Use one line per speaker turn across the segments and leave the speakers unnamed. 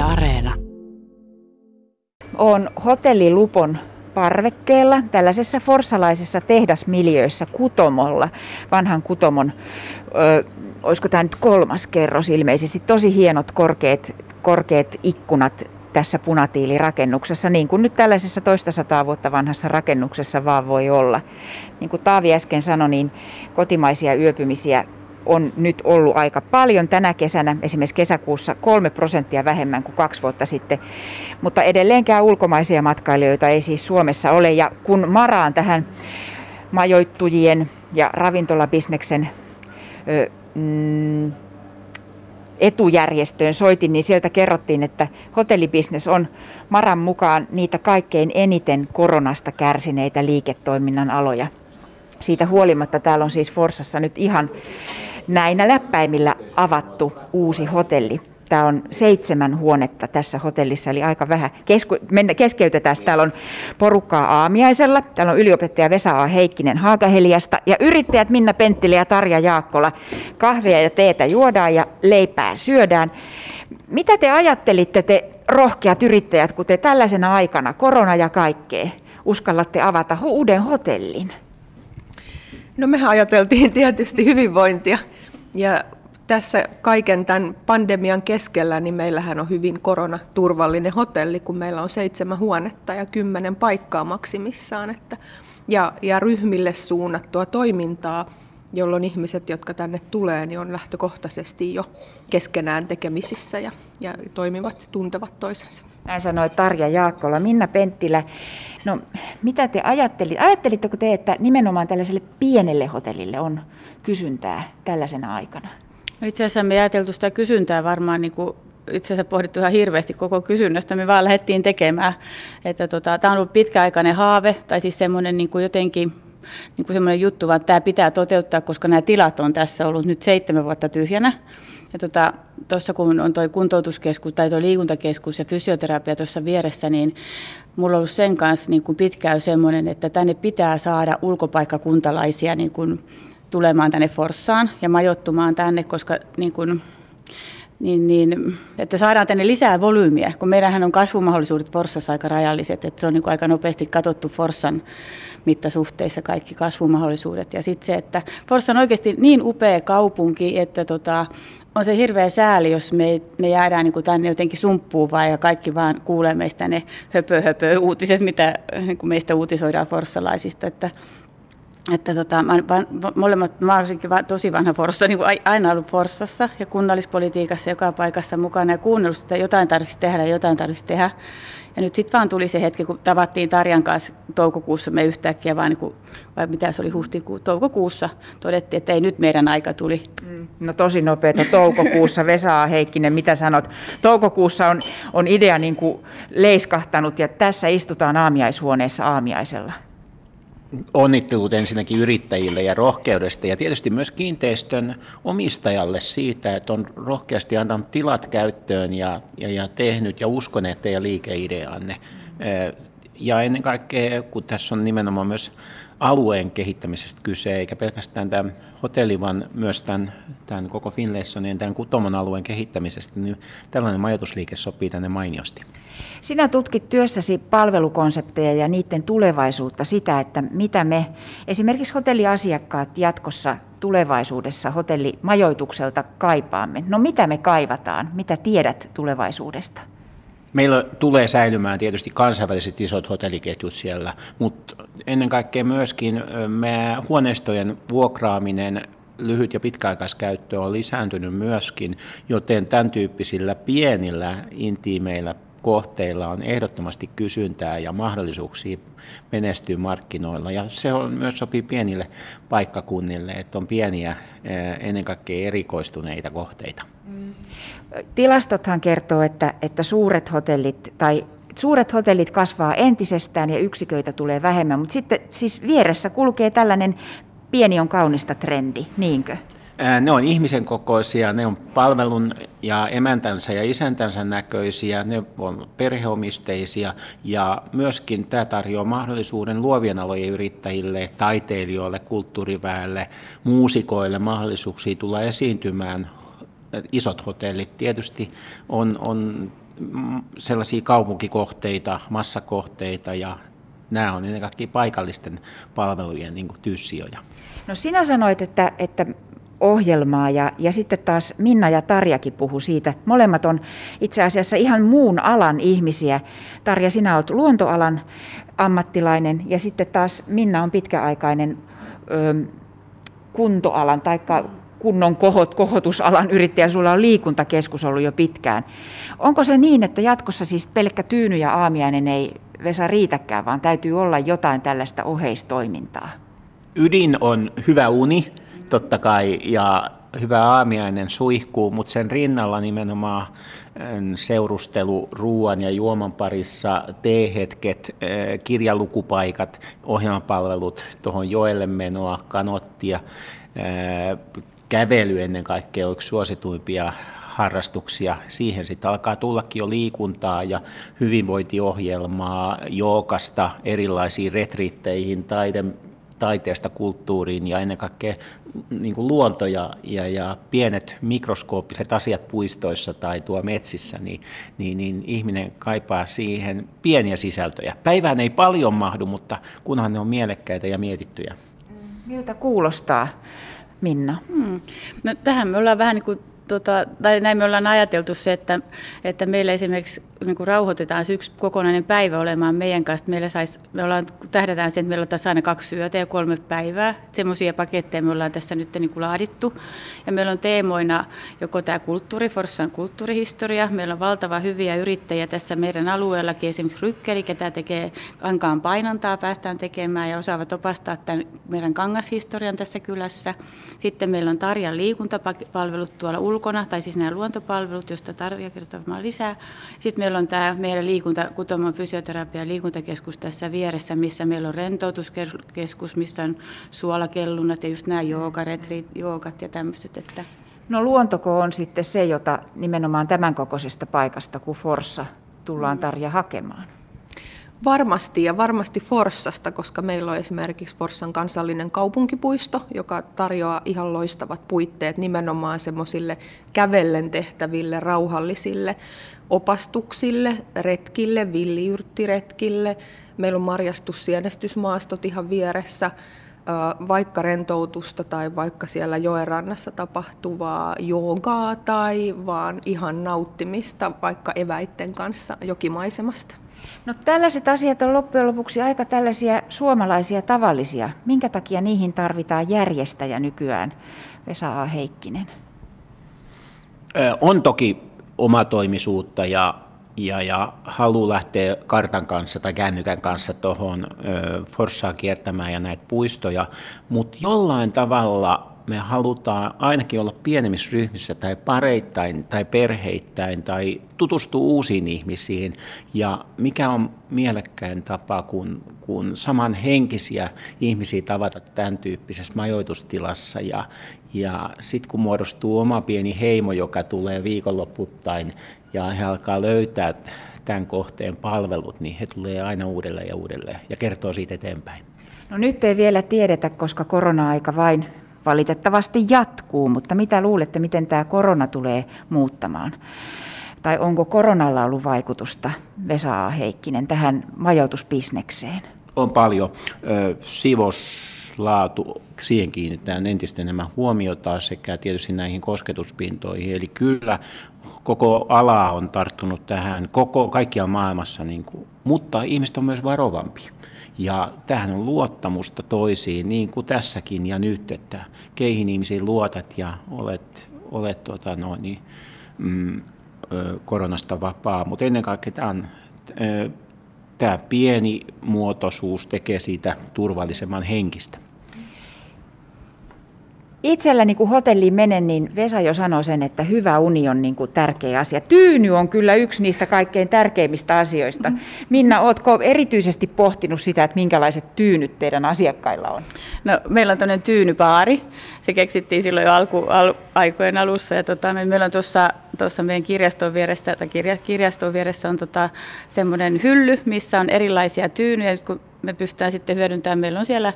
Areena.
On hotellilupon parvekkeella, tällaisessa forsalaisessa tehdasmiljöissä Kutomolla, vanhan Kutomon, ö, olisiko tämä nyt kolmas kerros ilmeisesti, tosi hienot korkeat, korkeat ikkunat tässä punatiilirakennuksessa, niin kuin nyt tällaisessa toista sataa vuotta vanhassa rakennuksessa vaan voi olla. Niin kuin Taavi äsken sanoi, niin kotimaisia yöpymisiä on nyt ollut aika paljon tänä kesänä, esimerkiksi kesäkuussa kolme prosenttia vähemmän kuin kaksi vuotta sitten, mutta edelleenkään ulkomaisia matkailijoita ei siis Suomessa ole. Ja kun maraan tähän majoittujien ja ravintolabisneksen ö, mm, etujärjestöön soitin, niin sieltä kerrottiin, että hotellibisnes on Maran mukaan niitä kaikkein eniten koronasta kärsineitä liiketoiminnan aloja. Siitä huolimatta täällä on siis Forsassa nyt ihan näinä läppäimillä avattu uusi hotelli. Tämä on seitsemän huonetta tässä hotellissa, eli aika vähän. Kesku, mennä, keskeytetään. Täällä on porukkaa aamiaisella. Täällä on yliopettaja Vesa A. Heikkinen Haakaheliasta ja yrittäjät Minna Penttili ja Tarja Jaakkola. Kahvia ja teetä juodaan ja leipää syödään. Mitä te ajattelitte te rohkeat yrittäjät, kun te tällaisena aikana, korona ja kaikkea, uskallatte avata uuden hotellin?
No mehän ajateltiin tietysti hyvinvointia ja tässä kaiken tämän pandemian keskellä, niin meillähän on hyvin koronaturvallinen hotelli, kun meillä on seitsemän huonetta ja kymmenen paikkaa maksimissaan. Että, ja, ja ryhmille suunnattua toimintaa, jolloin ihmiset, jotka tänne tulee, niin on lähtökohtaisesti jo keskenään tekemisissä ja, ja toimivat, tuntevat toisensa.
Näin sanoi Tarja Jaakkola. Minna Penttilä, no mitä te ajattelitte? Ajattelitteko te, että nimenomaan tällaiselle pienelle hotellille on kysyntää tällaisena aikana?
No itse asiassa me ajateltu sitä kysyntää varmaan niin kuin itse asiassa pohdittu ihan hirveästi koko kysynnästä, me vaan lähdettiin tekemään. Että tota, tämä on ollut pitkäaikainen haave, tai siis semmoinen niin kuin jotenkin niin kuin semmoinen juttu, vaan tämä pitää toteuttaa, koska nämä tilat on tässä ollut nyt seitsemän vuotta tyhjänä. Ja tuossa tota, kun on tuo kuntoutuskeskus tai tuo liikuntakeskus ja fysioterapia tuossa vieressä, niin mulla on ollut sen kanssa niin kuin pitkään semmoinen, että tänne pitää saada ulkopaikkakuntalaisia niin kuin tulemaan tänne Forssaan ja majoittumaan tänne, koska niin kuin, niin, niin, että saadaan tänne lisää volyymiä, kun meillähän on kasvumahdollisuudet Forssassa aika rajalliset, että se on niin aika nopeasti katsottu Forssan mittasuhteissa kaikki kasvumahdollisuudet. Ja sitten se, että Forssa on oikeasti niin upea kaupunki, että tota, on se hirveä sääli, jos me, me jäädään niin tänne jotenkin sumppuun vaan ja kaikki vaan kuulee meistä ne höpö, höpö uutiset, mitä niin meistä uutisoidaan forssalaisista. Että että tota, mä, mä, molemmat, mä olisinkin tosi vanha Forssa, niin aina ollut Forssassa ja kunnallispolitiikassa joka paikassa mukana ja kuunnellut sitä, jotain tarvitsisi tehdä ja jotain tarvitsisi tehdä. Ja nyt sitten vaan tuli se hetki, kun tavattiin Tarjan kanssa toukokuussa, me yhtäkkiä vaan, niin kuin, vai mitä se oli huhtikuu, toukokuussa todettiin, että ei nyt meidän aika tuli.
Mm, no tosi nopeeta toukokuussa. Vesa Heikkinen, mitä sanot? Toukokuussa on, on idea niin kuin leiskahtanut ja tässä istutaan aamiaishuoneessa aamiaisella.
Onnittelut ensinnäkin yrittäjille ja rohkeudesta ja tietysti myös kiinteistön omistajalle siitä, että on rohkeasti antanut tilat käyttöön ja, ja, ja tehnyt ja uskoneet teidän liikeideanne. Ja ennen kaikkea, kun tässä on nimenomaan myös alueen kehittämisestä kyse, eikä pelkästään tämän hotelli, vaan myös tämän, tämän koko Finlaysonin tämän Kutomon alueen kehittämisestä, niin tällainen majoitusliike sopii tänne mainiosti.
Sinä tutkit työssäsi palvelukonsepteja ja niiden tulevaisuutta, sitä, että mitä me esimerkiksi hotelliasiakkaat jatkossa tulevaisuudessa hotellimajoitukselta kaipaamme. No mitä me kaivataan? Mitä tiedät tulevaisuudesta?
Meillä tulee säilymään tietysti kansainväliset isot hotelliketjut siellä, mutta ennen kaikkea myöskin me huoneistojen vuokraaminen lyhyt- ja pitkäaikaiskäyttö on lisääntynyt myöskin, joten tämän tyyppisillä pienillä intiimeillä kohteilla on ehdottomasti kysyntää ja mahdollisuuksia menestyä markkinoilla. Ja se on myös sopii pienille paikkakunnille, että on pieniä, ennen kaikkea erikoistuneita kohteita. Mm.
Tilastothan kertoo, että, että suuret hotellit tai suuret hotellit kasvaa entisestään ja yksiköitä tulee vähemmän, mutta sitten siis vieressä kulkee tällainen pieni on kaunista trendi, niinkö?
Ne on ihmisen kokoisia, ne on palvelun ja emäntänsä ja isäntänsä näköisiä, ne on perheomisteisia ja myöskin tämä tarjoaa mahdollisuuden luovien alojen yrittäjille, taiteilijoille, kulttuuriväelle, muusikoille mahdollisuuksia tulla esiintymään isot hotellit tietysti on, on sellaisia kaupunkikohteita, massakohteita ja nämä on ennen kaikkea paikallisten palvelujen niin tyssioja.
No sinä sanoit, että, että ohjelmaa ja, ja sitten taas Minna ja Tarjakin puhu siitä. Molemmat on itse asiassa ihan muun alan ihmisiä. Tarja, sinä olet luontoalan ammattilainen ja sitten taas Minna on pitkäaikainen ö, kuntoalan tai kunnon kohot, kohotusalan yrittäjä. Sulla on liikuntakeskus ollut jo pitkään. Onko se niin, että jatkossa siis pelkkä tyyny ja aamiainen ei Vesa riitäkään, vaan täytyy olla jotain tällaista oheistoimintaa?
Ydin on hyvä uni, totta kai, ja hyvä aamiainen suihkuu, mutta sen rinnalla nimenomaan seurustelu ruoan ja juoman parissa, teehetket, kirjalukupaikat, ohjelmapalvelut, tuohon joelle menoa, kanottia, kävely ennen kaikkea on yksi suosituimpia harrastuksia. Siihen sitten alkaa tullakin jo liikuntaa ja hyvinvointiohjelmaa, jookasta erilaisiin retriitteihin, taide, taiteesta kulttuuriin ja ennen kaikkea niin kuin luonto ja, ja, ja pienet mikroskooppiset asiat puistoissa tai tuo metsissä, niin, niin, niin ihminen kaipaa siihen pieniä sisältöjä. Päivään ei paljon mahdu, mutta kunhan ne on mielekkäitä ja mietittyjä.
Miltä kuulostaa, Minna?
Hmm. No, tähän me ollaan vähän niin kuin tota, tai näin me ollaan ajateltu se, että, että meillä esimerkiksi niin kuin rauhoitetaan se yksi kokonainen päivä olemaan meidän kanssa. Meillä sais, me ollaan, tähdätään sen, että meillä on tässä aina kaksi yötä ja kolme päivää. Semmoisia paketteja me ollaan tässä nyt niin kuin laadittu. Ja meillä on teemoina joko tämä kulttuuri, Forssan kulttuurihistoria. Meillä on valtava hyviä yrittäjiä tässä meidän alueellakin, esimerkiksi Rykkeli, ketä tekee kankaan painantaa, päästään tekemään ja osaavat opastaa tämän meidän kangashistorian tässä kylässä. Sitten meillä on Tarjan liikuntapalvelut tuolla ulkona, tai siis nämä luontopalvelut, joista Tarja kertoo lisää. Sitten meillä on tämä meidän liikunta, Kutomon fysioterapia- liikuntakeskus tässä vieressä, missä meillä on rentoutuskeskus, missä on suolakellunnat ja just nämä joogaretrit, joogat ja tämmöiset. Että...
No luontoko on sitten se, jota nimenomaan tämän kokoisesta paikasta kuin Forssa tullaan mm. Tarja hakemaan?
Varmasti ja varmasti Forssasta, koska meillä on esimerkiksi Forssan kansallinen kaupunkipuisto, joka tarjoaa ihan loistavat puitteet nimenomaan semmoisille kävellen tehtäville, rauhallisille opastuksille, retkille, villiyrttiretkille. Meillä on marjastussienestysmaastot ihan vieressä, vaikka rentoutusta tai vaikka siellä joenrannassa tapahtuvaa joogaa tai vaan ihan nauttimista vaikka eväitten kanssa jokimaisemasta.
No tällaiset asiat on loppujen lopuksi aika tällaisia suomalaisia tavallisia. Minkä takia niihin tarvitaan järjestäjä nykyään, Vesa A. Heikkinen?
On toki omatoimisuutta ja, ja, ja halu lähteä kartan kanssa tai kännykän kanssa tuohon Forssaan kiertämään ja näitä puistoja, mutta jollain tavalla me halutaan ainakin olla pienemmissä ryhmissä tai pareittain tai perheittäin tai tutustua uusiin ihmisiin. Ja mikä on mielekkäin tapa, kun, kun samanhenkisiä ihmisiä tavata tämän tyyppisessä majoitustilassa ja, ja sitten kun muodostuu oma pieni heimo, joka tulee viikonloputtain ja he alkaa löytää tämän kohteen palvelut, niin he tulee aina uudelleen ja uudelleen ja kertoo siitä eteenpäin.
No nyt ei vielä tiedetä, koska korona-aika vain valitettavasti jatkuu, mutta mitä luulette, miten tämä korona tulee muuttamaan? Tai onko koronalla ollut vaikutusta, Vesa A. Heikkinen, tähän majoitusbisnekseen?
On paljon. Sivoslaatu, siihen kiinnitetään entistä enemmän huomiota sekä tietysti näihin kosketuspintoihin. Eli kyllä koko ala on tarttunut tähän koko, kaikkialla maailmassa, niin kuin, mutta ihmiset on myös varovampia. Ja tähän on luottamusta toisiin, niin kuin tässäkin ja nyt, että keihin ihmisiin luotat ja olet, olet tota noin, niin, mm, koronasta vapaa. Mutta ennen kaikkea tämä, on, tämä pieni muotoisuus tekee siitä turvallisemman henkistä.
Itselläni kun hotelliin menen, niin Vesa jo sanoi sen, että hyvä uni on niin kuin tärkeä asia. Tyyny on kyllä yksi niistä kaikkein tärkeimmistä asioista. Minna, oletko erityisesti pohtinut sitä, että minkälaiset tyynyt teidän asiakkailla on?
No, meillä on tämmöinen tyynypaari. Se keksittiin silloin jo alku, al, aikojen alussa. Ja tota, niin meillä on tuossa tuossa meidän kirjaston vieressä, tai kirja, kirjaston vieressä on tota, semmoinen hylly, missä on erilaisia tyynyjä. Kun me pystytään sitten hyödyntämään, meillä on siellä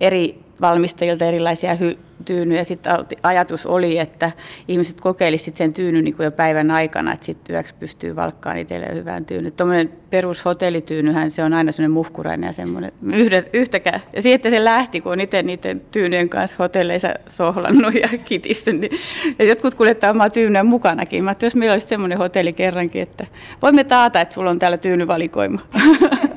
eri valmistajilta erilaisia hy- tyynyjä. Sitten ajatus oli, että ihmiset kokeilisivat sen tyynyn niin kuin jo päivän aikana, että sitten yöksi pystyy valkkaan itselleen hyvään tyyny. Tuommoinen perushotellityynyhän se on aina semmoinen muhkurainen ja semmoinen yhtäkään. Ja siitä se lähti, kun on itse niiden tyynyjen kanssa hotelleissa sohlannut ja kitissä. Niin, ja jotkut kuljettaa omaa tyynyä mukanakin. Mä jos meillä olisi semmoinen hotelli kerrankin, että voimme taata, että sulla on täällä tyynyvalikoima.